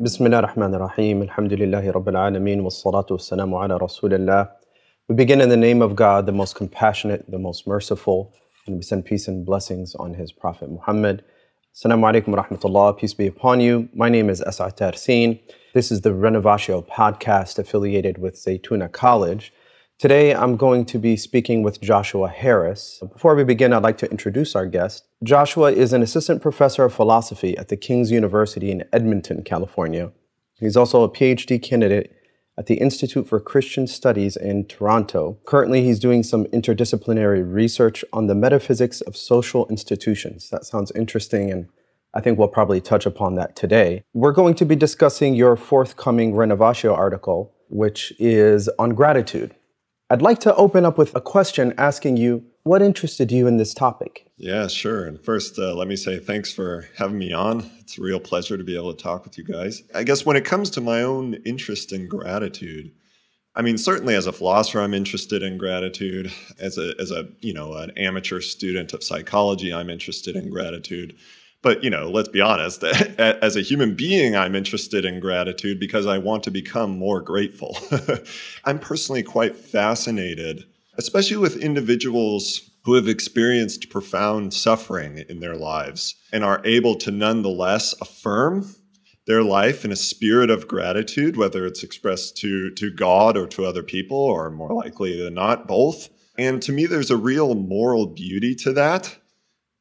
بسم الله الرحمن الرحيم الحمد لله رب العالمين والصلاة والسلام على رسول الله We begin in the name of God, the most compassionate, the most merciful, and we send peace and blessings on his Prophet Muhammad. Assalamu alaikum wa rahmatullah, peace be upon you. My name is As'ad Tarsin. This is the Renovatio podcast affiliated with Zaytuna College. Today, I'm going to be speaking with Joshua Harris. Before we begin, I'd like to introduce our guest. Joshua is an assistant professor of philosophy at the King's University in Edmonton, California. He's also a PhD candidate at the Institute for Christian Studies in Toronto. Currently, he's doing some interdisciplinary research on the metaphysics of social institutions. That sounds interesting, and I think we'll probably touch upon that today. We're going to be discussing your forthcoming Renovatio article, which is on gratitude. I'd like to open up with a question asking you what interested you in this topic? Yeah, sure. And first, uh, let me say thanks for having me on. It's a real pleasure to be able to talk with you guys. I guess when it comes to my own interest in gratitude, I mean, certainly as a philosopher, I'm interested in gratitude. As a, as a, you know, an amateur student of psychology, I'm interested in gratitude. But, you know, let's be honest, as a human being, I'm interested in gratitude because I want to become more grateful. I'm personally quite fascinated, especially with individuals who have experienced profound suffering in their lives and are able to nonetheless affirm their life in a spirit of gratitude, whether it's expressed to, to God or to other people, or more likely than not, both. And to me, there's a real moral beauty to that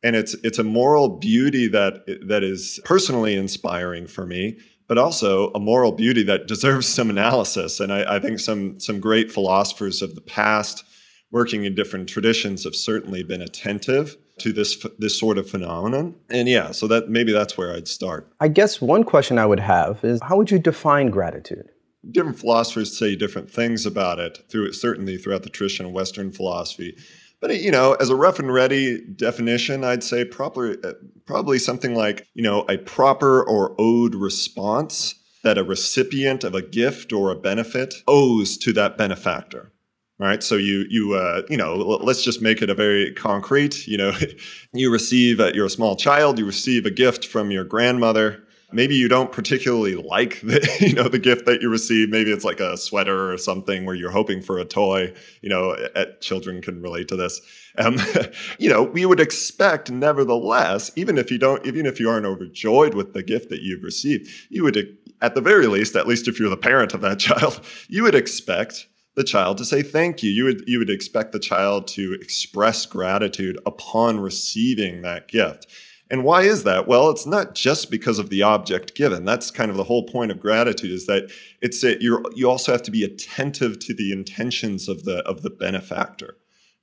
and it's it's a moral beauty that that is personally inspiring for me but also a moral beauty that deserves some analysis. And I, I, think some some great philosophers of the past working in different traditions have certainly been attentive to this this sort of phenomenon. And yeah so that maybe that's where i'd start. I guess one question i would have is how would you define gratitude? Different philosophers say different things about it through certainly throughout the tradition of western philosophy but you know, as a rough and ready definition, I'd say probably uh, probably something like you know a proper or owed response that a recipient of a gift or a benefit owes to that benefactor. Right. So you you uh, you know let's just make it a very concrete. You know, you receive uh, you're a small child. You receive a gift from your grandmother maybe you don't particularly like the you know the gift that you receive maybe it's like a sweater or something where you're hoping for a toy you know at, children can relate to this um, you know we would expect nevertheless even if you don't even if you aren't overjoyed with the gift that you've received you would at the very least at least if you're the parent of that child you would expect the child to say thank you. You would you would expect the child to express gratitude upon receiving that gift. And why is that? Well, it's not just because of the object given. That's kind of the whole point of gratitude is that it's a, you you also have to be attentive to the intentions of the of the benefactor,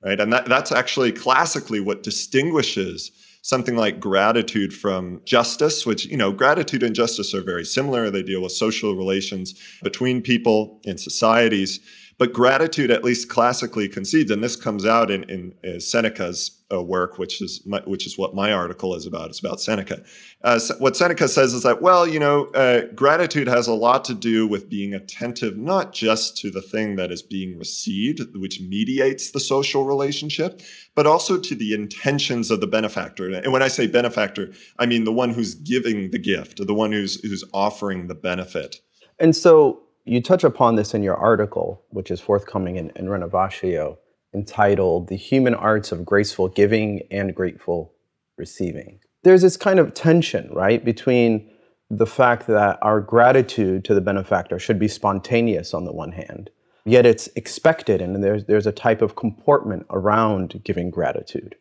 right? And that, that's actually classically what distinguishes something like gratitude from justice, which, you know, gratitude and justice are very similar. They deal with social relations between people in societies. But gratitude, at least classically conceived, and this comes out in, in, in Seneca's uh, work, which is my, which is what my article is about. It's about Seneca. Uh, what Seneca says is that, well, you know, uh, gratitude has a lot to do with being attentive, not just to the thing that is being received, which mediates the social relationship, but also to the intentions of the benefactor. And when I say benefactor, I mean the one who's giving the gift, the one who's who's offering the benefit. And so you touch upon this in your article, which is forthcoming in, in Renovatio, entitled The Human Arts of Graceful Giving and Grateful Receiving. There's this kind of tension, right, between the fact that our gratitude to the benefactor should be spontaneous on the one hand, yet it's expected, and there's, there's a type of comportment around giving gratitude.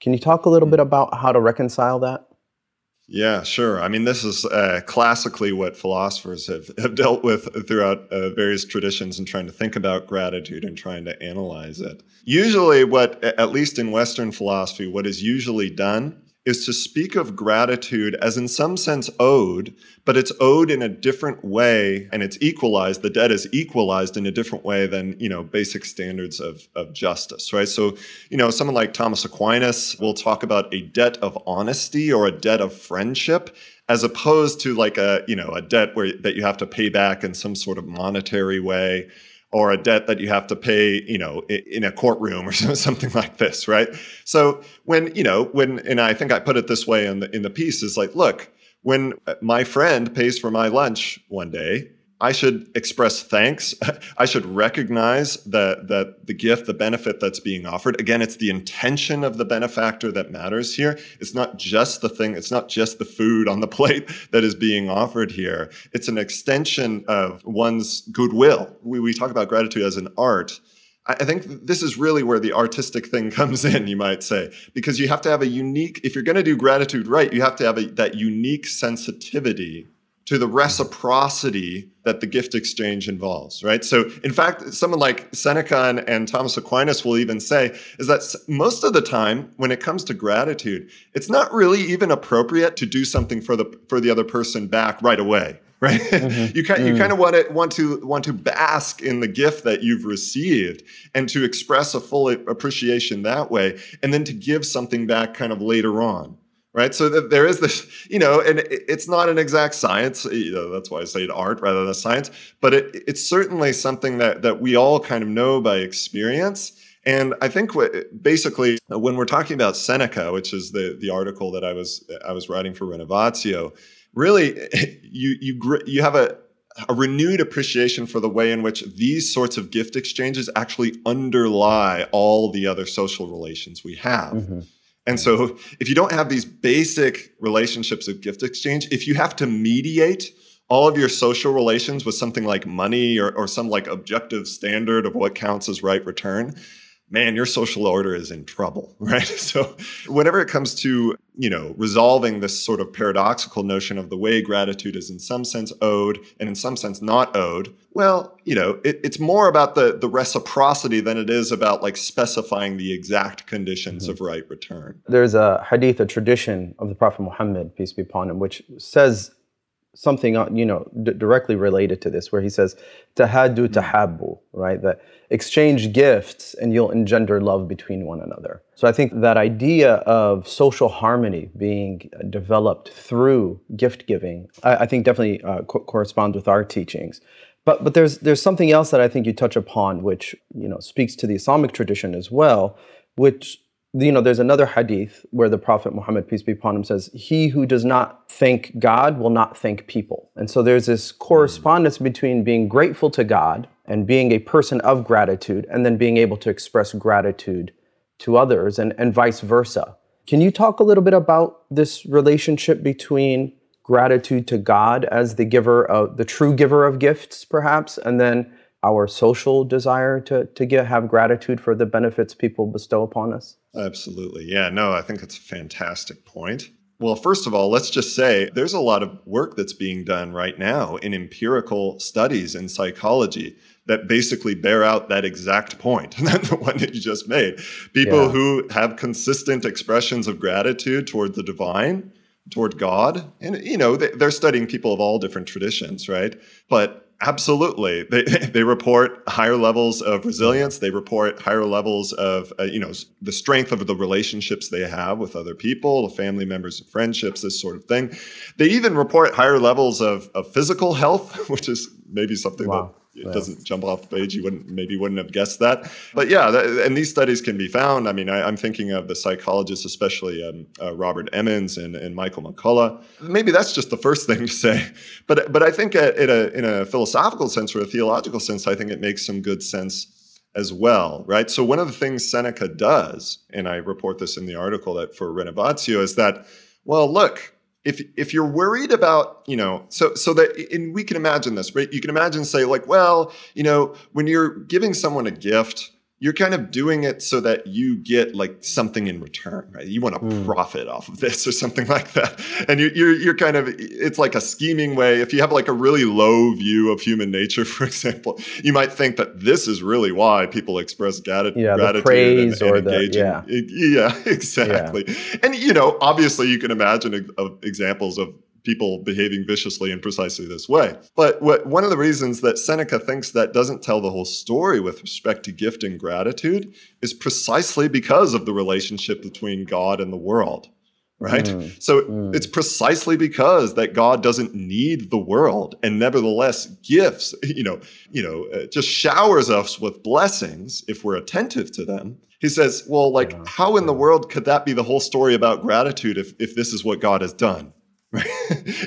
Can you talk a little hmm. bit about how to reconcile that? Yeah, sure. I mean, this is uh, classically what philosophers have, have dealt with throughout uh, various traditions and trying to think about gratitude and trying to analyze it. Usually, what, at least in Western philosophy, what is usually done is to speak of gratitude as in some sense owed, but it's owed in a different way and it's equalized. The debt is equalized in a different way than, you know, basic standards of, of justice, right? So, you know, someone like Thomas Aquinas will talk about a debt of honesty or a debt of friendship as opposed to like a, you know, a debt where that you have to pay back in some sort of monetary way or a debt that you have to pay, you know, in a courtroom or something like this, right? So when, you know, when, and I think I put it this way in the, in the piece is like, look, when my friend pays for my lunch one day, I should express thanks. I should recognize that that the gift, the benefit that's being offered. Again, it's the intention of the benefactor that matters here. It's not just the thing, it's not just the food on the plate that is being offered here. It's an extension of one's goodwill. We, we talk about gratitude as an art. I think this is really where the artistic thing comes in, you might say, because you have to have a unique, if you're going to do gratitude right, you have to have a, that unique sensitivity to the reciprocity that the gift exchange involves, right? So, in fact, someone like Seneca and, and, Thomas Aquinas will even say is that most of the time, when it comes to gratitude, it's not really even appropriate to do something for the for the other person back right away, right? Mm-hmm. you kind you mm. kind of want to want to want to bask in the gift that you've received and to express a full appreciation that way, and then to give something back kind of later on right? So there is this, you know, and it's not an exact science. You know, that's why I say art rather than science. But it, it's certainly something that that we all kind of know by experience. And I think what, basically when we're talking about Seneca, which is the the article that I was I was writing for Renovatio, really you you you have a a renewed appreciation for the way in which these sorts of gift exchanges actually underlie all the other social relations we have. Mm-hmm. And so if you don't have these basic relationships of gift exchange, if you have to mediate all of your social relations with something like money or, or some like objective standard of what counts as right return, man, your social order is in trouble, right? So whenever it comes to, you know, resolving this sort of paradoxical notion of the way gratitude is in some sense owed and in some sense not owed, well, you know, it, it's more about the, the reciprocity than it is about like specifying the exact conditions mm-hmm. of right return. There's a hadith, a tradition of the Prophet Muhammad, peace be upon him, which says something uh, you know d- directly related to this where he says tahaddu mm. tahabbu right? That exchange gifts and you'll engender love between one another. So i think that idea of social harmony being developed through gift giving i, I think definitely uh, co- corresponds with our teachings. But but there's there's something else that i think you touch upon which you know speaks to the islamic tradition as well which you know, there's another hadith where the Prophet Muhammad, peace be upon him, says, He who does not thank God will not thank people. And so there's this hmm. correspondence between being grateful to God and being a person of gratitude, and then being able to express gratitude to others, and, and vice versa. Can you talk a little bit about this relationship between gratitude to God as the giver of the true giver of gifts, perhaps, and then our social desire to, to get, have gratitude for the benefits people bestow upon us? Absolutely. Yeah, no, I think it's a fantastic point. Well, first of all, let's just say there's a lot of work that's being done right now in empirical studies in psychology that basically bear out that exact point, the one that you just made. People yeah. who have consistent expressions of gratitude toward the divine, toward God, and you know, they're studying people of all different traditions, right? But Absolutely. They, they report higher levels of resilience. They report higher levels of, uh, you know, the strength of the relationships they have with other people, family members and friendships, this sort of thing. They even report higher levels of, of physical health, which is maybe something wow. that it doesn't jump off the page. You wouldn't maybe wouldn't have guessed that. But yeah, that, and these studies can be found. I mean, I, am thinking of the psychologists, especially um, uh, Robert Emmons and, and, Michael McCullough. Maybe that's just the first thing to say. But but I think in a in a philosophical sense or a theological sense, I think it makes some good sense as well, right? So one of the things Seneca does, and I report this in the article that for Renovatio, is that well, look, if if you're worried about you know so so that and we can imagine this right? You can imagine say like well you know when you're giving someone a gift you're kind of doing it so that you get like something in return, right? You want to mm. profit off of this or something like that. And you're, you're, you're, kind of, it's like a scheming way. If you have like a really low view of human nature, for example, you might think that this is really why people express gratitude, yeah, gratitude praise and, and or engage the, yeah. Yeah, exactly. Yeah. And, you know, obviously you can imagine examples of people behaving viciously in precisely this way. But what, one of the reasons that Seneca thinks that doesn't tell the whole story with respect to gift and gratitude is precisely because of the relationship between God and the world. right? Mm, so mm. it's precisely because that God doesn't need the world and nevertheless gifts, you know, you know, uh, just showers us with blessings if we're attentive to them. He says, well, like, how in the world could that be the whole story about gratitude if, if this is what God has done?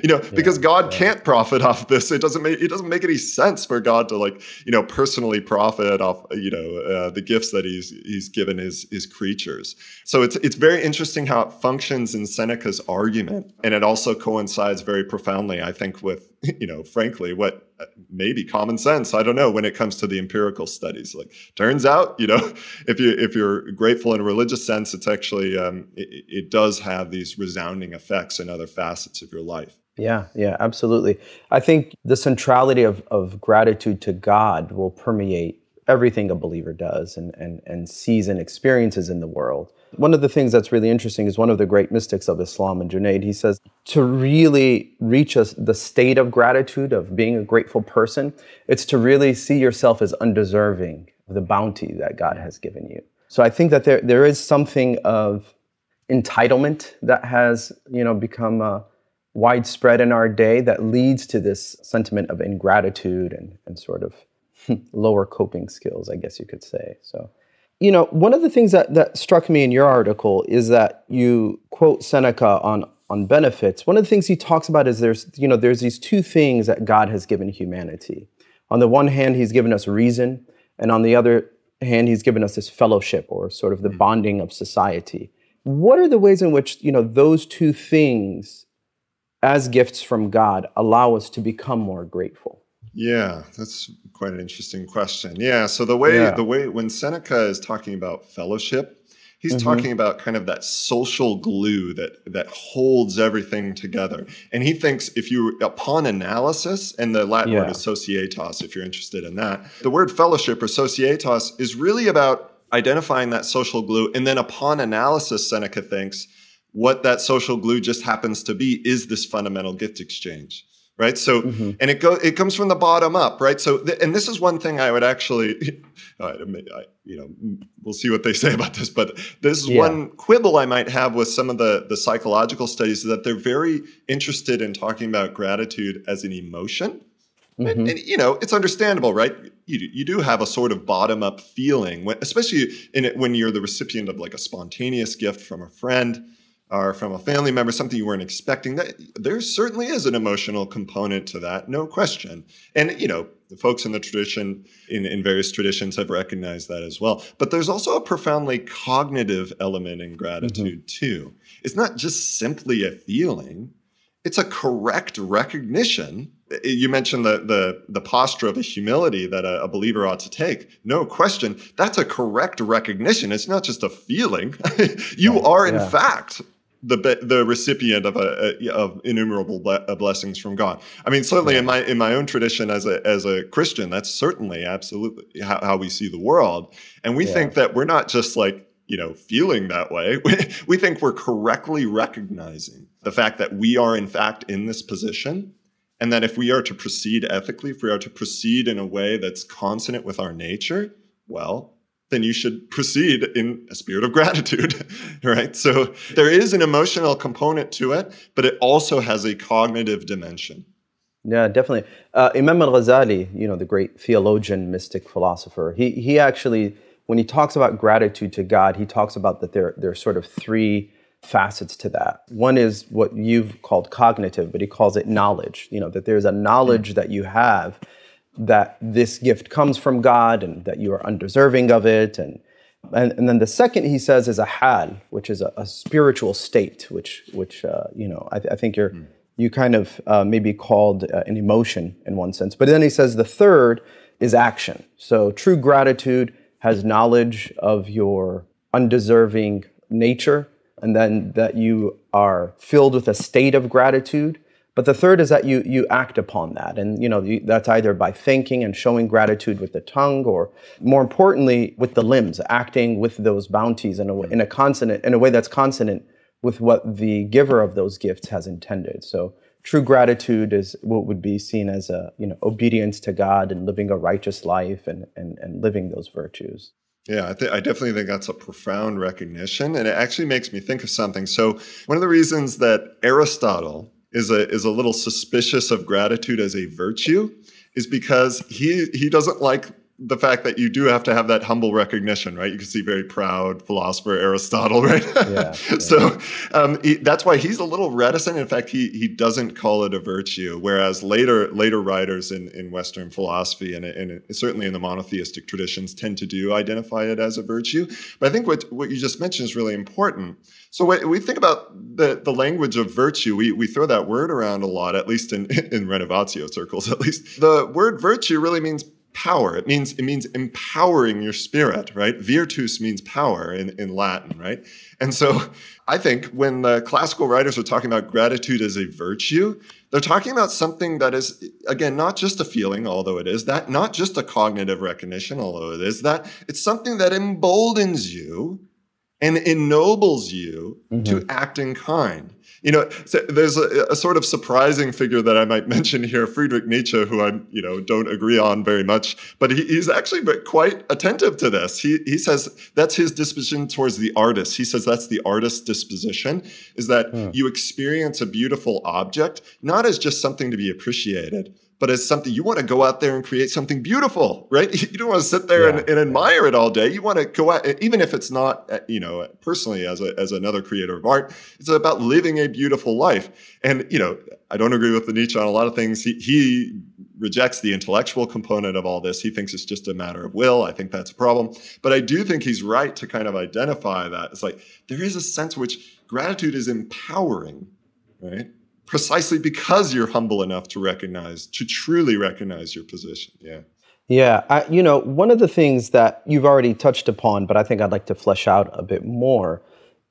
You know, yeah, because God yeah. can't profit off this. It doesn't make it doesn't make any sense for God to like you know personally profit off you know uh, the gifts that he's he's given his his creatures. So it's it's very interesting how it functions in Seneca's argument, and it also coincides very profoundly, I think, with you know, frankly, what maybe common sense. I don't know when it comes to the empirical studies. Like, turns out, you know, if you if you're grateful in a religious sense, it's actually um, it, it does have these resounding effects in other facets of your life. Yeah, yeah, absolutely. I think the centrality of, of gratitude to God will permeate everything a believer does and, and, and sees and experiences in the world. One of the things that's really interesting is one of the great mystics of Islam, and Junaid, he says to really reach us the state of gratitude, of being a grateful person, it's to really see yourself as undeserving of the bounty that God has given you. So I think that there, there is something of entitlement that has, you know, become uh, widespread in our day that leads to this sentiment of ingratitude and, and sort of lower coping skills, I guess you could say. So, you know, one of the things that, that struck me in your article is that you quote Seneca on on benefits. One of the things he talks about is there's, you know, there's these two things that God has given humanity. On the one hand, he's given us reason, and on the other hand, he's given us this fellowship or sort of the mm. bonding of society. What are the ways in which, you know, those two things as gifts from God allow us to become more grateful? Yeah, that's quite an interesting question. Yeah, so the way yeah. the way when Seneca is talking about fellowship, he's mm-hmm. talking about kind of that social glue that that holds everything together. And he thinks if you upon analysis, and the Latin yeah. word is societas, if you're interested in that, the word fellowship or societas is really about identifying that social glue. And then upon analysis, Seneca thinks what that social glue just happens to be is this fundamental gift exchange right so mm-hmm. and it goes it comes from the bottom up right so th- and this is one thing i would actually I, you know we'll see what they say about this but this is yeah. one quibble i might have with some of the the psychological studies is that they're very interested in talking about gratitude as an emotion mm-hmm. and, and, you know it's understandable right you, you do have a sort of bottom up feeling when, especially in it, when you're the recipient of like a spontaneous gift from a friend from a family member, something you weren't expecting, that there certainly is an emotional component to that, no question. And you know, the folks in the tradition, in, in various traditions, have recognized that as well. But there's also a profoundly cognitive element in gratitude mm-hmm. too. It's not just simply a feeling; it's a correct recognition. You mentioned the the, the posture of a humility that a, a believer ought to take. No question, that's a correct recognition. It's not just a feeling. you are, in yeah. fact, the the recipient of a, a of innumerable ble- uh, blessings from God. I mean, certainly in my in my own tradition as a as a Christian, that's certainly absolutely how, how we see the world, and we yeah. think that we're not just like you know feeling that way. We, we think we're correctly recognizing the fact that we are in fact in this position, and that if we are to proceed ethically, if we are to proceed in a way that's consonant with our nature, well, then you should proceed in a spirit of gratitude, right? So there is an emotional component to it, but it also has a cognitive dimension. Yeah, definitely. Uh, Imam al Ghazali, you know, the great theologian, mystic, philosopher, he, he actually, when he talks about gratitude to God, he talks about that there, there are sort of three facets to that. One is what you've called cognitive, but he calls it knowledge, you know, that there's a knowledge that you have that this gift comes from God and that you are undeserving of it. And, and, and then the second he says is a hal, which is a, a spiritual state, which, which uh, you know, I, th- I, think you're, mm. you kind of uh, maybe called uh, an emotion in one sense. But then he says the third is action. So true gratitude has knowledge of your undeserving nature, and then that you are filled with a state of gratitude but the third is that you you act upon that, and you know you, that's either by thinking and showing gratitude with the tongue, or more importantly, with the limbs, acting with those bounties in a in a consonant in a way that's consonant with what the giver of those gifts has intended. So true gratitude is what would be seen as a you know obedience to God and living a righteous life and and, and living those virtues. Yeah, I, th- I definitely think that's a profound recognition. And it actually makes me think of something. So, one of the reasons that Aristotle is a, is a little suspicious of gratitude as a virtue is because he, he doesn't like the fact that you do have to have that humble recognition, right? You can see very proud philosopher Aristotle, right? Yeah, yeah. so um, he, that's why he's a little reticent. In fact, he he doesn't call it a virtue, whereas later later writers in, in Western philosophy and, and certainly in the monotheistic traditions tend to do identify it as a virtue. But I think what what you just mentioned is really important. So when we think about the, the language of virtue, we, we throw that word around a lot, at least in, in Renovatio circles, at least. The word virtue really means power. It means it means empowering your spirit, right? Virtus means power in, in Latin, right? And so I think when the classical writers are talking about gratitude as a virtue, they're talking about something that is again not just a feeling, although it is that, not just a cognitive recognition, although it is that. It's something that emboldens you and ennobles you mm-hmm. to act in kind. You know, so there's a, a, sort of surprising figure that I might mention here, Friedrich Nietzsche, who I, you know, don't agree on very much, but he, he's actually quite attentive to this. He, he says that's his disposition towards the artist. He says that's the artist's disposition, is that mm. you experience a beautiful object, not as just something to be appreciated, but as something you want to go out there and create something beautiful, right? You don't want to sit there yeah. and, and, admire it all day. You want to go out, even if it's not, uh, you know, personally as a, as another creator of art, it's about living a beautiful life. And, you know, I don't agree with the Nietzsche on a lot of things. He, he rejects the intellectual component of all this. He thinks it's just a matter of will. I think that's a problem. But I do think he's right to kind of identify that. It's like there is a sense which gratitude is empowering, right? Precisely because you're humble enough to recognize, to truly recognize your position. Yeah. Yeah. I, you know, one of the things that you've already touched upon, but I think I'd like to flesh out a bit more,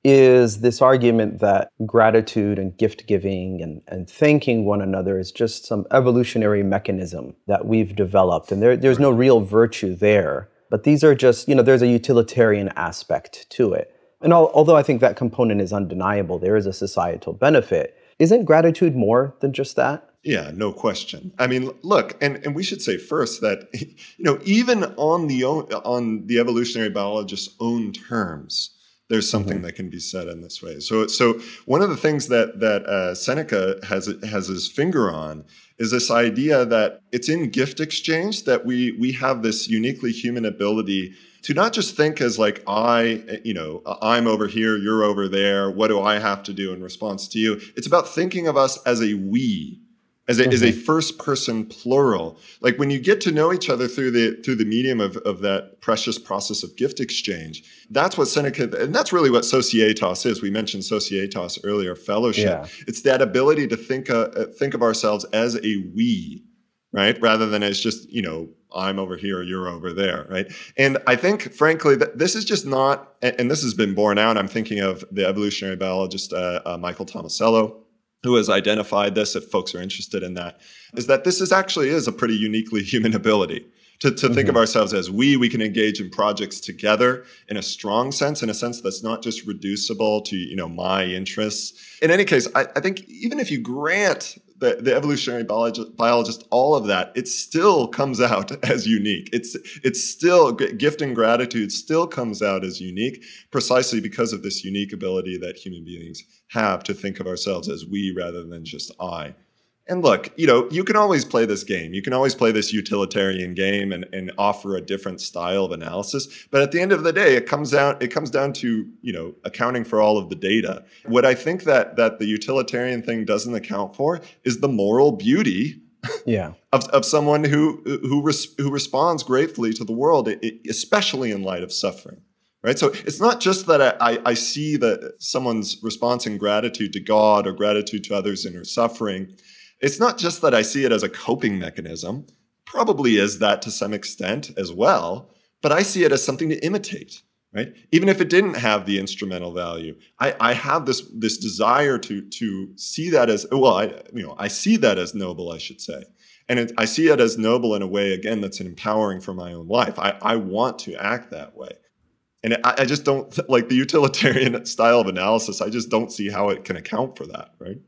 is this argument that gratitude and gift giving and, and thanking one another is just some evolutionary mechanism that we've developed. And there, there's no real virtue there. But these are just, you know, there's a utilitarian aspect to it. And al- although I think that component is undeniable, there is a societal benefit isn't gratitude more than just that? Yeah, no question. I mean, look, and, and we should say first that you know even on the on the evolutionary biologist's own terms, there's something mm-hmm. that can be said in this way. So so one of the things that that uh, Seneca has has his finger on is this idea that it's in gift exchange that we we have this uniquely human ability to not just think as like I, you know, I'm over here, you're over there. What do I have to do in response to you? It's about thinking of us as a we, as a, mm-hmm. as a mm-hmm. first person plural. Like when you get to know each other through the through the medium of, of that precious process of gift exchange, that's what Seneca, and that's really what societas is. We mentioned societas earlier, fellowship. Yeah. It's that ability to think uh, think of ourselves as a we, right, rather than as just you know I'm over here, you're over there, right? And I think, frankly, that this is just not, and this has been borne out. I'm thinking of the evolutionary biologist uh, uh, Michael Tomasello, who has identified this. If folks are interested in that, is that this is actually is a pretty uniquely human ability to, to mm-hmm. think of mm-hmm. ourselves as we. We can engage in projects together in a strong sense, in a sense that's not just reducible to you know my interests. In any case, I, I think even if you grant the, the evolutionary biologist, biologist, all of that, it still comes out as unique. It's it's still gift and gratitude still comes out as unique, precisely because of this unique ability that human beings have to think of ourselves as we rather than just I. And look, you know, you can always play this game. You can always play this utilitarian game and, and offer a different style of analysis. But at the end of the day, it comes down it comes down to, you know, accounting for all of the data. What I think that that the utilitarian thing doesn't account for is the moral beauty yeah. of, of someone who who res, who responds gratefully to the world, especially in light of suffering right so it's not just that I, I, see that someone's response in gratitude to god or gratitude to others in their suffering it's not just that I see it as a coping mechanism, probably is that to some extent as well, but I see it as something to imitate, right? Even if it didn't have the instrumental value, I, I have this this desire to to see that as well. I you know I see that as noble, I should say, and it, I see it as noble in a way again that's empowering for my own life. I I want to act that way. And I, I just don't like the utilitarian style of analysis. I just don't see how it can account for that, right?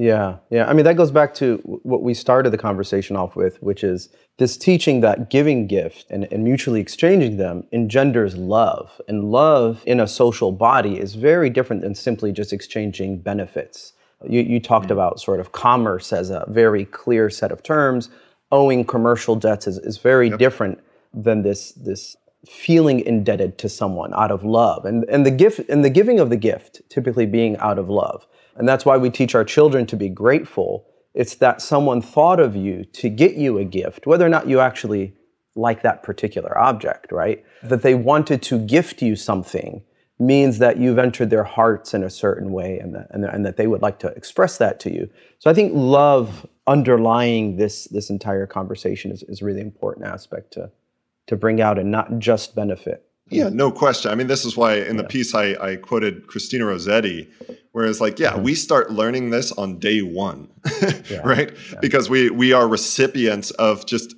Yeah, yeah. I mean, that goes back to what we started the conversation off with, which is this teaching that giving gift and, and, mutually exchanging them engenders love. And love in a social body is very different than simply just exchanging benefits. You, you talked mm-hmm. about sort of commerce as a very clear set of terms. Owing commercial debts is, is very yep. different than this, this feeling indebted to someone out of love. And, and the gift and the giving of the gift typically being out of love. And that's why we teach our children to be grateful. It's that someone thought of you to get you a gift, whether or not you actually like that particular object, right? That they wanted to gift you something means that you've entered their hearts in a certain way and, that, and, and that they would like to express that to you. So I think love underlying this, this entire conversation is, is really important aspect to, to bring out and not just benefit. Yeah, no question. I mean, this is why in the yeah. piece I, I quoted Christina Rossetti, whereas like, yeah, mm-hmm. we start learning this on day one, yeah. right? Yeah. Because we we are recipients of just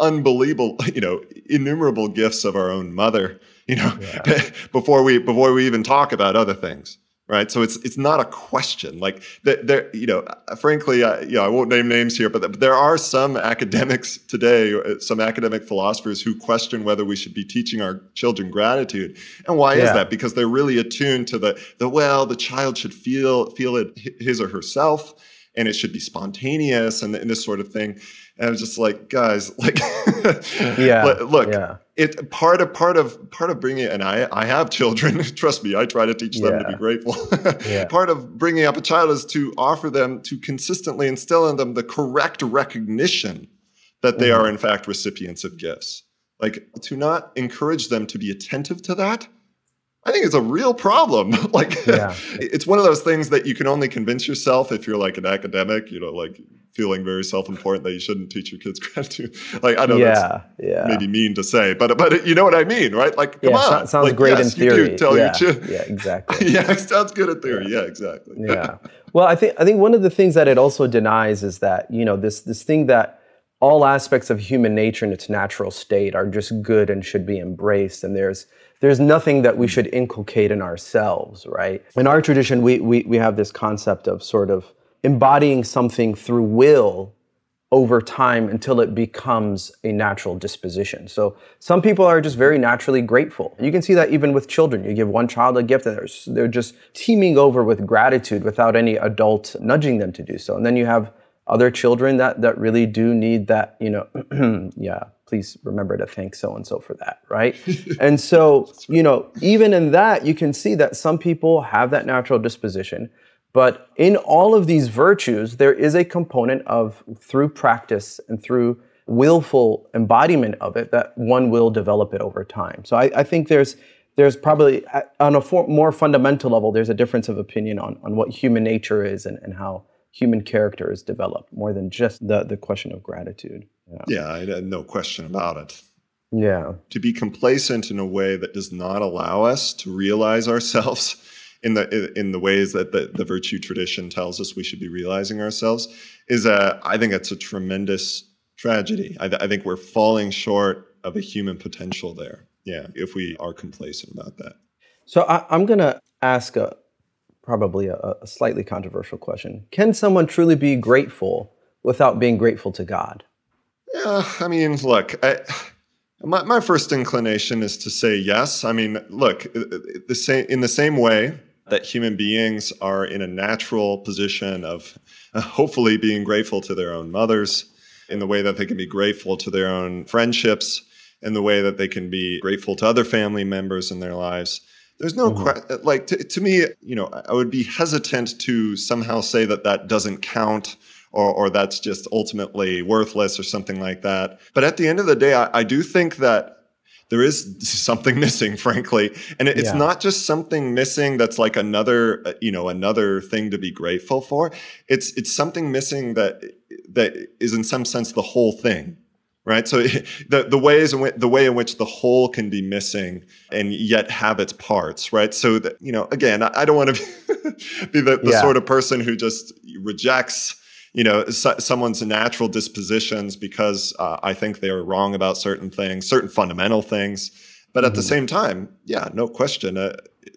unbelievable, you know, innumerable gifts of our own mother, you know, before we before we even talk about other things right? So it's it's not a question. Like there, you know, frankly, I, you know, I won't name names here, but there are some academics today, uh, some academic philosophers who question whether we should be teaching our children gratitude. And why yeah. is that? Because they're really attuned to the the well, the child should feel feel it his or herself, and it should be spontaneous and, and this sort of thing. And I was just like, guys, like, yeah, look, yeah. It part of part of part of bringing, and I I have children. Trust me, I try to teach them yeah. to be grateful. yeah. Part of bringing up a child is to offer them to consistently instill in them the correct recognition that they mm. are in fact recipients of gifts. Like to not encourage them to be attentive to that I think it's a real problem. like, yeah. it's one of those things that you can only convince yourself if you're like an academic, you know, like feeling very self-important that you shouldn't teach your kids gratitude. Like, I know yeah, that's yeah. maybe mean to say, but but you know what I mean, right? Like, come yeah, on, sounds like, great yes, in theory. tell yeah, your yeah, exactly. yeah, it sounds good in theory. Yeah, exactly. yeah. Well, I think I think one of the things that it also denies is that you know this this thing that all aspects of human nature in its natural state are just good and should be embraced, and there's there's nothing that we should inculcate in ourselves, right? In our tradition, we, we, we have this concept of sort of embodying something through will over time until it becomes a natural disposition. So some people are just very naturally grateful. You can see that even with children. You give one child a gift and they're, they're just teeming over with gratitude without any adult nudging them to do so. And then you have other children that, that really do need that, you know, yeah, please remember to thank so and so for that, right? and so, you know, even in that, you can see that some people have that natural disposition. But in all of these virtues, there is a component of through practice and through willful embodiment of it that one will develop it over time. So I, I think there's there's probably uh, on a for, more fundamental level, there's a difference of opinion on, on what human nature is and, and how human character is developed more than just the, the question of gratitude. Yeah, yeah no question about it. Yeah. To be complacent in a way that does not allow us to realize ourselves in the in the ways that the, the virtue tradition tells us we should be realizing ourselves is a I think it's a tremendous tragedy. I, I think we're falling short of a human potential there. Yeah, if we are complacent about that. So I, am going to ask a probably a, a slightly controversial question. Can someone truly be grateful without being grateful to God? Yeah, I mean, look, I, my, my first inclination is to say yes. I mean, look, uh, uh, the same in the same way that human beings are in a natural position of hopefully being grateful to their own mothers, in the way that they can be grateful to their own friendships, in the way that they can be grateful to other family members in their lives. There's no mm-hmm. que- like to, to me, you know, I would be hesitant to somehow say that that doesn't count or, or that's just ultimately worthless or something like that. But at the end of the day, I, I do think that there is something missing frankly and it's yeah. not just something missing that's like another uh, you know another thing to be grateful for it's it's something missing that that is in some sense the whole thing right so the the ways in which, the way in which the whole can be missing and yet have its parts right so that you know again i, I don't want to be the, the yeah. sort of person who just rejects you know so, someone's natural dispositions because uh, I think they're wrong about certain things, certain fundamental things. But at the same time, yeah, no question, uh,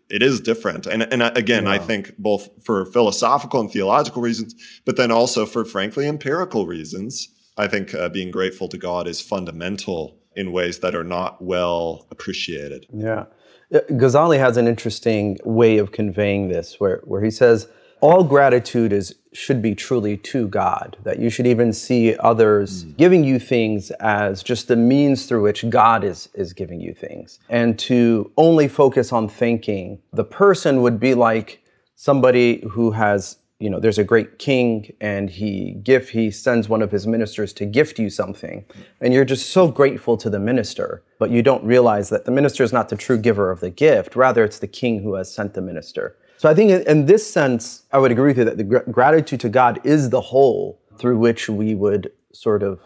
it is different. And and uh, again, I think both for philosophical and theological reasons, but then also for frankly empirical reasons, I think uh, being grateful to God is fundamental in ways that are not well appreciated. Yeah. Uh, Ghazali has an interesting way of conveying this where, where he says, all gratitude is should be truly to God, that you should even see others mm. giving you things as just the means through which God is, is giving you things. And to only focus on thanking the person would be like somebody who has you know, there's a great king and he gift he sends one of his ministers to gift you something. And you're just so grateful to the minister, but you don't realize that the minister is not the true giver of the gift. Rather, it's the king who has sent the minister. So I think in this sense, I would agree with you that the gr- gratitude to God is the whole through which we would sort of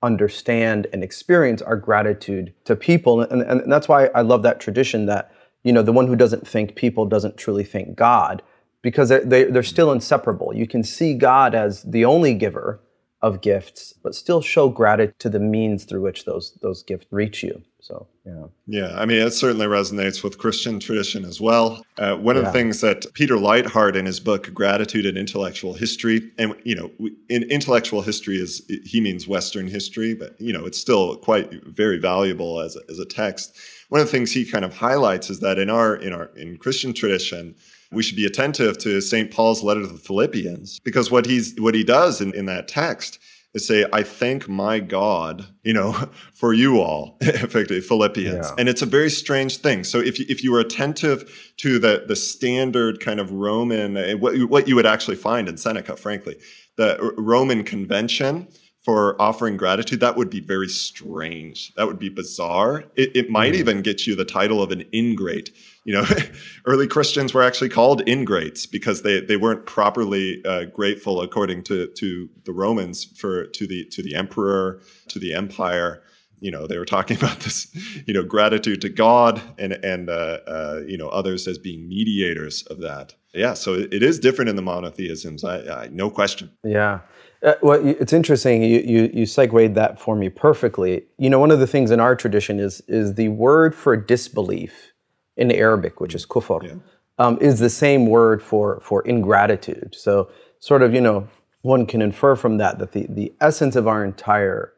understand and experience our gratitude to people. And, and that's why I love that tradition that, you know, the one who doesn't thank people doesn't truly thank God because they're, they, they're still inseparable. You can see God as the only giver of gifts, but still show gratitude to the means through which those those gifts reach you. So yeah, yeah. I mean, it certainly resonates with Christian tradition as well. Uh, one of the things that Peter Leithart in his book "Gratitude and Intellectual History," and you know, in intellectual history is he means Western history, but you know, it's still quite very valuable as a, as a text. One of the things he kind of highlights is that in our in our in Christian tradition we should be attentive to St. Paul's letter to the Philippians because what he's what he does in, in that text is say, I thank my God, you know, for you all, effectively, Philippians. Yeah. And it's a very strange thing. So if you, if you were attentive to the, the standard kind of Roman, eh, what, what you would actually find in Seneca, frankly, the Roman convention for offering gratitude, that would be very strange. That would be bizarre. It, it might mm. even get you the title of an ingrate. You know, early Christians were actually called ingrates because they, they weren't properly uh, grateful according to, to the Romans for to the to the emperor to the empire. You know, they were talking about this, you know, gratitude to God and and uh, uh, you know others as being mediators of that. Yeah, so it, is different in the monotheisms. I, I no question. Yeah. Uh, well, it's interesting. You, you you segued that for me perfectly. You know, one of the things in our tradition is is the word for disbelief in Arabic, which is kufr, yeah. um, is the same word for for ingratitude. So, sort of, you know, one can infer from that that the the essence of our entire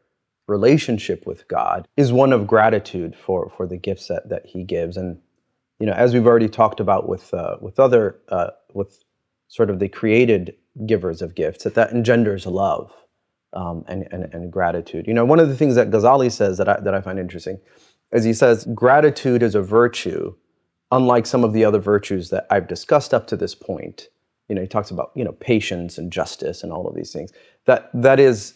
relationship with God is one of gratitude for for the gifts that that He gives, and you know, as we've already talked about with uh, with other uh, with sort of the created givers of gifts, that that engenders love um, and, and, and gratitude. You know, one of the things that Ghazali says that I, that I find interesting is he says gratitude is a virtue, unlike some of the other virtues that I've discussed up to this point. You know, he talks about you know patience and justice and all of these things. That that is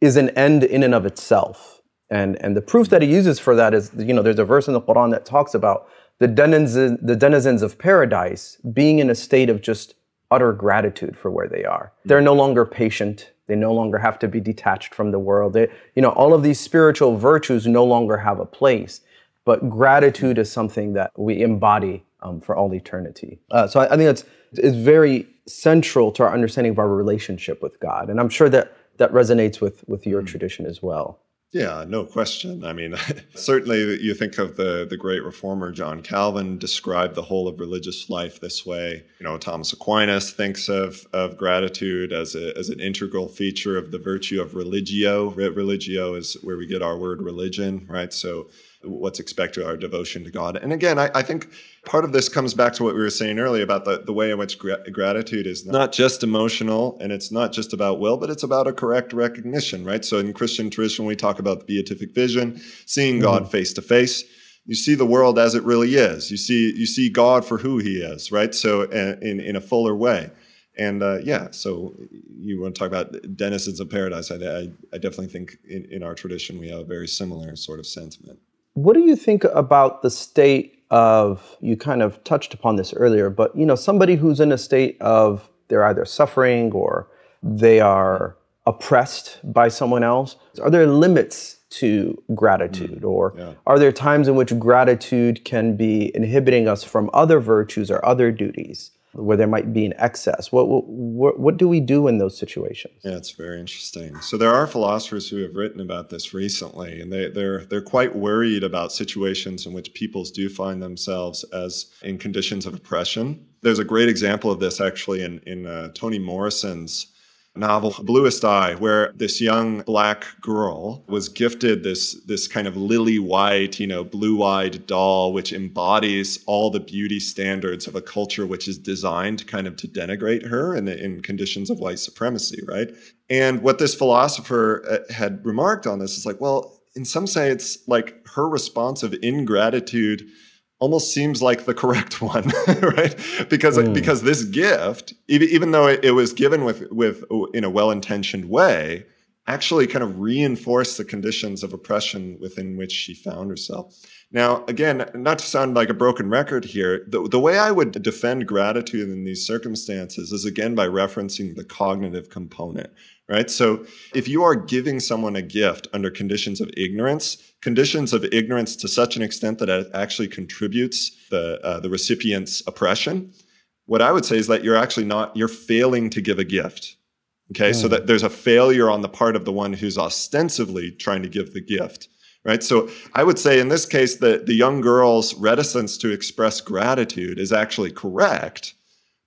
is an end in and of itself. And and the proof that he uses for that is you know there's a verse in the Quran that talks about the denizens the denizens of paradise being in a state of just utter gratitude for where they are. Mm-hmm. They're no longer patient. They no longer have to be detached from the world. They, you know, all of these spiritual virtues no longer have a place. But gratitude is something that we embody um, for all eternity. Uh, so I, I, think it's it's very central to our understanding of our relationship with God, and I'm sure that that resonates with with your mm. tradition as well. Yeah, no question. I mean, certainly you think of the, the great reformer John Calvin described the whole of religious life this way. You know, Thomas Aquinas thinks of, of gratitude as, a, as an integral feature of the virtue of religio. Religio is where we get our word religion, right? So what's expected our devotion to God. And again, I, I, think part of this comes back to what we were saying earlier about the, the way in which gra- gratitude is not just emotional and it's not just about will, but it's about a correct recognition, right? So in Christian tradition, we talk about the beatific vision, seeing mm-hmm. God face to face. You see the world as it really is. You see you see God for who He is, right? So in in a fuller way. And uh, yeah, so you want to talk about denizens of paradise? I, I, I definitely think in, in our tradition we have a very similar sort of sentiment. What do you think about the state of, you kind of touched upon this earlier, but you know, somebody who's in a state of they're either suffering or they are oppressed by someone else? Are there limits to gratitude? Mm, or yeah. are there times in which gratitude can be inhibiting us from other virtues or other duties? Where there might be an excess. What, what, what do we do in those situations? Yeah, it's very interesting. So there are philosophers who have written about this recently, and they, they're they're quite worried about situations in which peoples do find themselves as in conditions of oppression. There's a great example of this actually in in uh, Toni Morrison's novel Bluest Eye, where this young black girl was gifted this, this kind of lily white, you know, blue eyed doll, which embodies all the beauty standards of a culture which is designed kind of to denigrate her in, in conditions of white supremacy, right? And what this philosopher uh, had remarked on this is like, well, in some sense, like her response of ingratitude almost seems like the correct one, right? Because mm. because this gift, even, even though it, it, was given with with in a well intentioned way, actually kind of reinforced the conditions of oppression within which she found herself. Now, again, not to sound like a broken record here, the, the way I would defend gratitude in these circumstances is again by referencing the cognitive component, right? So if you are giving someone a gift under conditions of ignorance, conditions of ignorance to such an extent that it actually contributes the uh, the recipient's oppression, what I would say is that you're actually not you're failing to give a gift. Okay, mm. so hmm. that there's a failure on the part of the one who's ostensibly trying to give the gift right? So I would say in this case that the young girl's reticence to express gratitude is actually correct,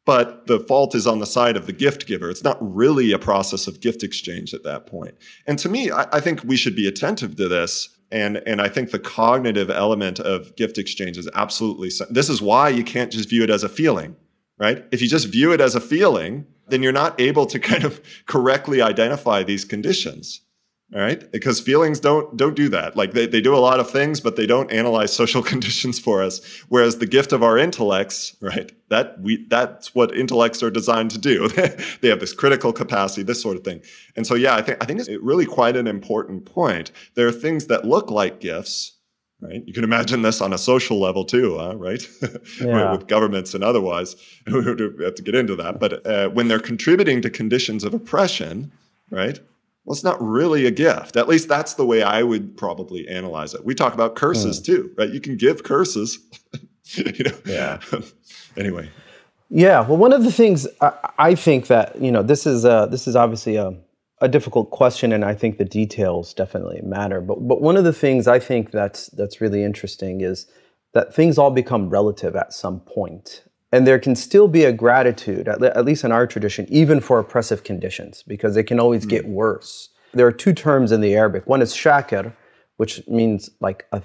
but the fault is on the side of the gift giver. It's not really a process of gift exchange at that point. And to me, I, I think we should be attentive to this. And, and I think the cognitive element of gift exchange is absolutely, this is why you can't just view it as a feeling, right? If you just view it as a feeling, then you're not able to kind of correctly identify these conditions all right? Because feelings don't don't do that. Like they, they do a lot of things but they don't analyze social conditions for us. Whereas the gift of our intellects right that we that's what intellects are designed to do. They have this critical capacity this sort of thing. And so yeah i think i think it's really quite an important point. There are things that look like gifts right you can imagine this on a social level too huh? right yeah. with governments and otherwise we have to get into that but uh, when they're contributing to conditions of oppression right well, it's not really a gift. At least that's the way I would probably analyze it. We talk about curses mm. too, right? You can give curses. you know? Yeah. anyway. Yeah. Well, one of the things I, I, think that you know this is uh, this is obviously a, a difficult question, and I think the details definitely matter. But but one of the things I think that's that's really interesting is that things all become relative at some point. And there can still be a gratitude, at, le- at least in our tradition, even for oppressive conditions, because it can always mm. get worse. There are two terms in the Arabic. One is shakir, which means like a,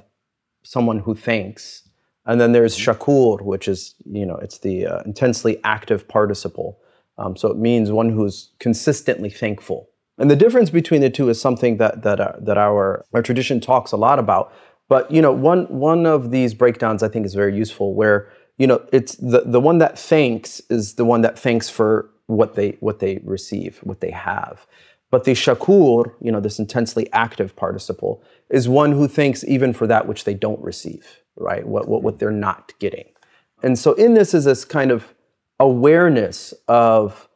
someone who thanks. And then there's hmm. shakur, which is, you know, it's the uh, intensely active participle. Um, so it means one who's consistently thankful. And the difference between the two is something that, that, uh, that our, our tradition talks a lot about. But, you know, one, one of these breakdowns I think is very useful where you know, it's the, the one that thanks is the one that thanks for what they what they receive, what they have. But the shakur, you know, this intensely active participle, is one who thanks even for that which they don't receive, right? What, what, what they're not getting. And so in this is this kind of awareness of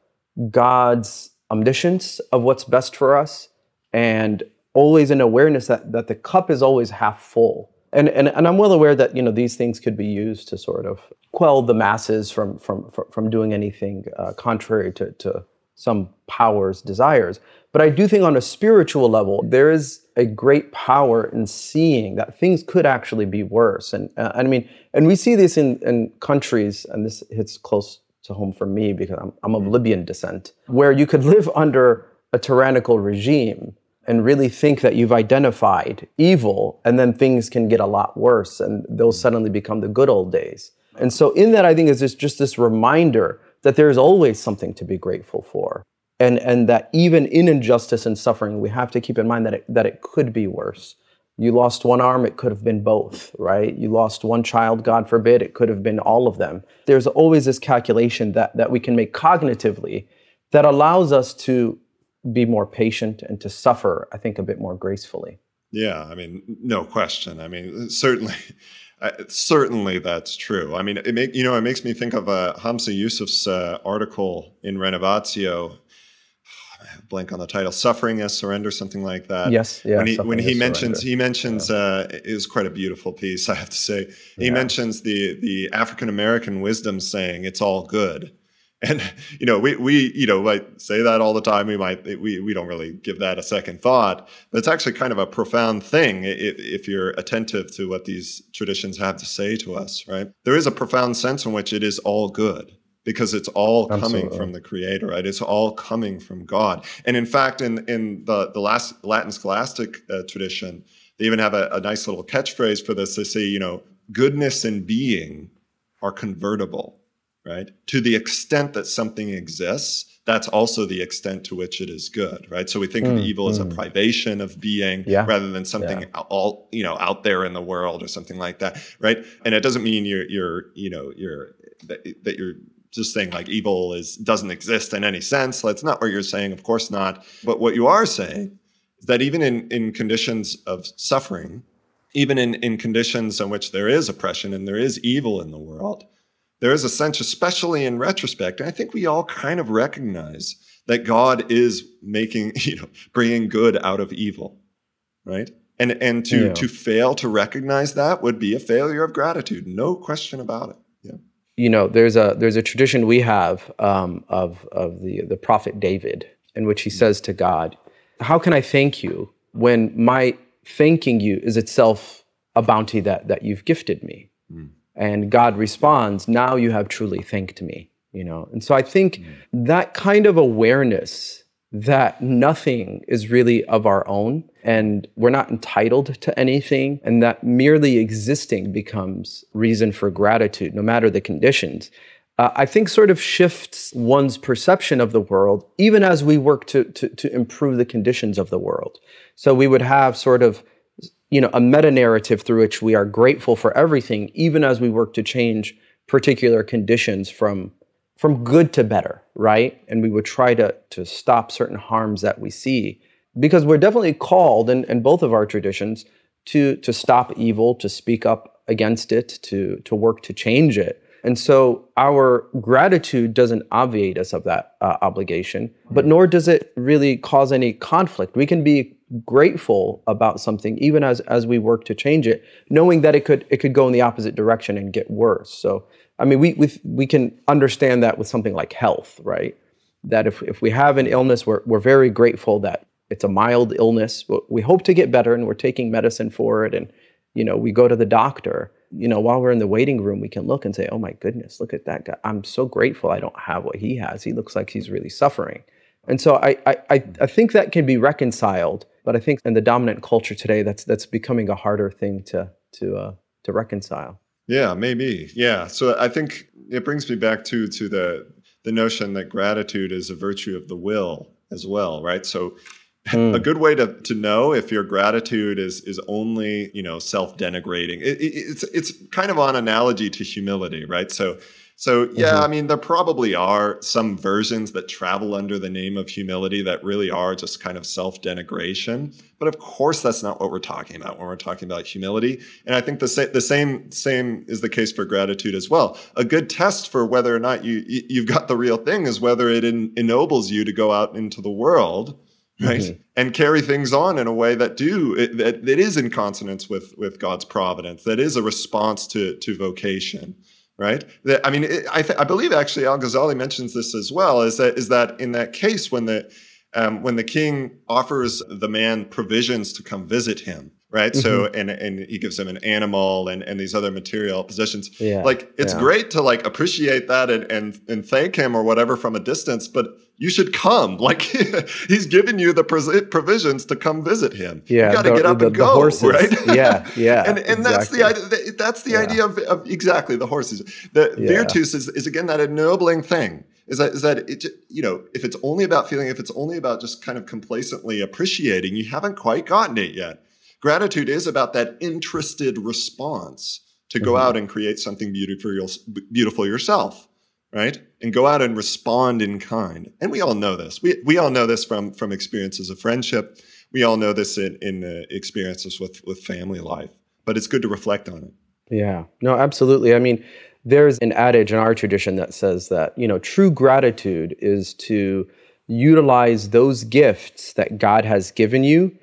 God's omniscience of what's best for us and always an awareness that, that the cup is always half full and, and, and I'm well aware that you know these things could be used to sort of quell the masses from from from doing anything uh, contrary to, to some power's desires. But I do think on a spiritual level, there is a great power in seeing that things could actually be worse. And uh, I mean, and we see this in, in countries, and this hits close to home for me because I'm, I'm of hmm. Libyan descent, where you could live under a tyrannical regime and really think that you've identified evil, and then things can get a lot worse and they'll hmm. suddenly become the good old days. And so, in that, I think is just, just this reminder that there's always something to be grateful for. And, and that even in injustice and suffering, we have to keep in mind that it, that it could be worse. You lost one arm, it could have been both, right? You lost one child, God forbid, it could have been all of them. There's always this calculation that, that we can make cognitively that allows us to be more patient and to suffer, I think, a bit more gracefully. Yeah, I mean, no question. I mean, certainly, certainly that's true. I mean, it make you know, it makes me think of uh, Hamza Yusuf's uh, article in Renovatio blank on the title, suffering as surrender, something like that. Yes, yeah. When he when he mentions surrender. he mentions yeah. uh, is quite a beautiful piece, I have to say. He yeah. mentions the the African American wisdom saying, "It's all good." And you know, we we you know might say that all the time. We might we we don't really give that a second thought, but it's actually kind of a profound thing if, if you're attentive to what these traditions have to say to us. Right? There is a profound sense in which it is all good because it's all coming from the creator right it's all coming from god and in fact in in the the last latin scholastic uh, tradition they even have a, a, nice little catchphrase for this they say you know goodness and being are convertible right to the extent that something exists that's also the extent to which it is good right so we think mm, of evil mm. as a mm. privation of being yeah. rather than something yeah. all you know out there in the world or something like that right and it doesn't mean you're you're you know you're that, that you're just saying like evil is doesn't exist in any sense. That's not what you're saying, of course not. But what you are saying is that even in, in conditions of suffering, even in, in conditions in which there is oppression and there is evil in the world, there is a sense, especially in retrospect, and I think we all kind of recognize that God is making, you know, bringing good out of evil, right? And and to yeah. to fail to recognize that would be a failure of gratitude, no question about it you know, there's a there's a tradition we have um, of of the the prophet David, in which he says to God, "How can I thank you when my thanking you is itself a bounty that that you've gifted me?" Mm. And God responds, "Now you have truly thanked me." You know, and so I think mm. that kind of awareness that nothing is really of our own and we're not entitled to anything, and that merely existing becomes reason for gratitude, no matter the conditions. Uh, I think sort of shifts one's perception of the world, even as we work to, to, to improve the conditions of the world. So we would have sort of you know a meta narrative through which we are grateful for everything, even as we work to change particular conditions from from good to better, right? And we would try to, to stop certain harms that we see. Because we're definitely called in, in both of our traditions to, to stop evil, to speak up against it, to, to work to change it. And so our gratitude doesn't obviate us of that uh, obligation, but nor does it really cause any conflict. We can be grateful about something even as as we work to change it, knowing that it could it could go in the opposite direction and get worse. So I mean, we, we, we can understand that with something like health, right? That if, if we have an illness, we're, we're very grateful that it's a mild illness. We hope to get better and we're taking medicine for it. And, you know, we go to the doctor. You know, while we're in the waiting room, we can look and say, oh my goodness, look at that guy. I'm so grateful I don't have what he has. He looks like he's really suffering. And so I, I, I think that can be reconciled. But I think in the dominant culture today, that's, that's becoming a harder thing to, to, uh, to reconcile. Yeah, maybe. Yeah. So I think it brings me back to to the the notion that gratitude is a virtue of the will as well, right? So mm. a good way to to know if your gratitude is is only you know self denigrating. It, it, it's it's kind of on analogy to humility, right? So so yeah, mm-hmm. I mean, there probably are some versions that travel under the name of humility that really are just kind of self-denigration. But of course, that's not what we're talking about when we're talking about humility. And I think the, sa- the same same is the case for gratitude as well. A good test for whether or not you you've got the real thing is whether it en- ennobles you to go out into the world right mm-hmm. and carry things on in a way that do that, that is in consonance with with god's providence that is a response to to vocation right? That, I mean, it, I, th- I believe actually Al Ghazali mentions this as well. Is that is that in that case when the um, when the king offers the man provisions to come visit him, right? Mm-hmm. So and and he gives him an animal and and these other material possessions. Yeah. Like it's yeah. great to like appreciate that and and and thank him or whatever from a distance, but you should come. Like he's given you the provisions to come visit him. Yeah, you got to get up the, and go, right? Yeah, yeah. and and exactly. that's the idea. That's the yeah. idea of, of, exactly the horses. The yeah. virtus is is again that ennobling thing. Is that is that it? You know, if it's only about feeling, if it's only about just kind of complacently appreciating, you haven't quite gotten it yet. Gratitude is about that interested response to go mm-hmm. out and create something beautiful, beautiful yourself right? And go out and respond in kind. And we all know this. We, we all know this from, from experiences of friendship. We all know this in, in uh, experiences with, with family life, but it's good to reflect on it. Yeah, no, absolutely. I mean, there's an adage in our tradition that says that, you know, true gratitude is to utilize those gifts that God has given you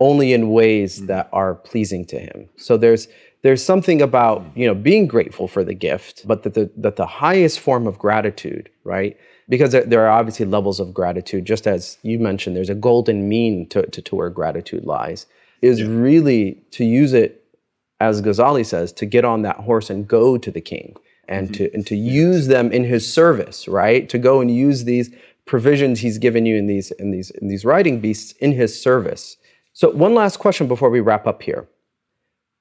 only in ways mm-hmm. that are pleasing to him. So there's there's something about, you know, being grateful for the gift, but that the that the highest form of gratitude, right? Because there, there are obviously levels of gratitude, just as you mentioned, there's a golden mean to, to, to where gratitude lies, is yeah. really to use it, as Ghazali says, to get on that horse and go to the king and mm-hmm. to and to use them in his service, right? To go and use these provisions he's given you in these in these in these riding beasts in his service. So one last question before we wrap up here.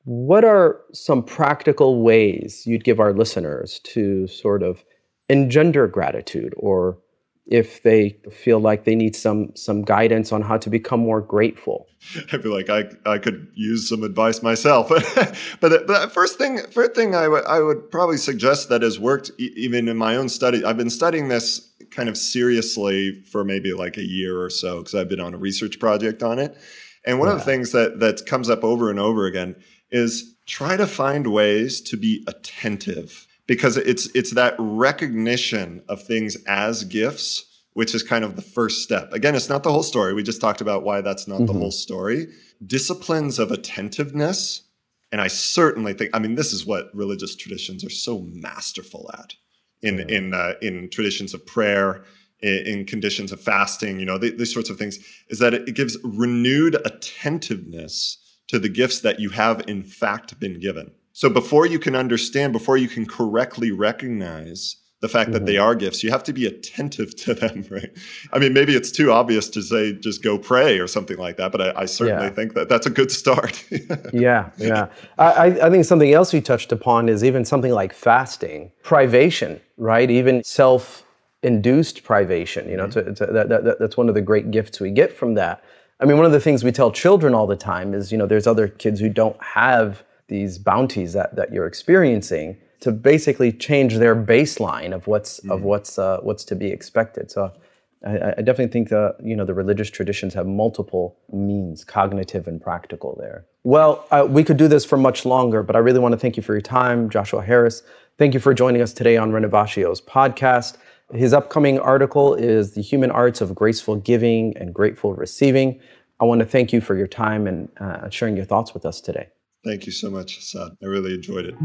What are some practical ways you'd give our listeners to sort of engender gratitude or if they feel like they need some some guidance on how to become more grateful. I feel like I I could use some advice myself, but the, the first thing first thing I would probably suggest that has worked e- even in my own study. I've been studying this kind of seriously for maybe like a year or so because I've been on a research project on it. And one yeah. of the things that that comes up over and over again is try to find ways to be attentive because it's it's that recognition of things as gifts which is kind of the first step. Again, it's not the whole story. We just talked about why that's not mm-hmm. the whole story. Disciplines of attentiveness and I certainly think I mean this is what religious traditions are so masterful at in yeah. in uh, in traditions of prayer in, in, conditions of fasting you know these sorts of things is that it, it gives renewed attentiveness to the gifts that you have in fact been given so before you can understand, before you can correctly recognize the fact mm-hmm. that they mm-hmm. are gifts, you have to be attentive to them, right? I mean, maybe it's too obvious to say just go pray or something like that, but I, I certainly yeah. think that that's a good start. yeah, yeah. I, I think something else you touched upon is even something like fasting, privation, right? Even self induced privation, you know, mm-hmm. to, to, that, that, that's one of the great gifts we get from that. I mean, one of the things we tell children all the time is, you know, there's other kids who don't have these bounties that, that you're experiencing to basically change their baseline of what's mm. of what's uh, what's to be expected. So I, I definitely think that you know the religious traditions have multiple means, cognitive and practical there. Well, uh, we could do this for much longer, but I really want to thank you for your time, Joshua Harris. Thank you for joining us today on Renovatio's podcast. His upcoming article is The Human Arts of Graceful Giving and Grateful Receiving. I want to thank you for your time and uh, sharing your thoughts with us today. Thank you so much, Sad. I really enjoyed it.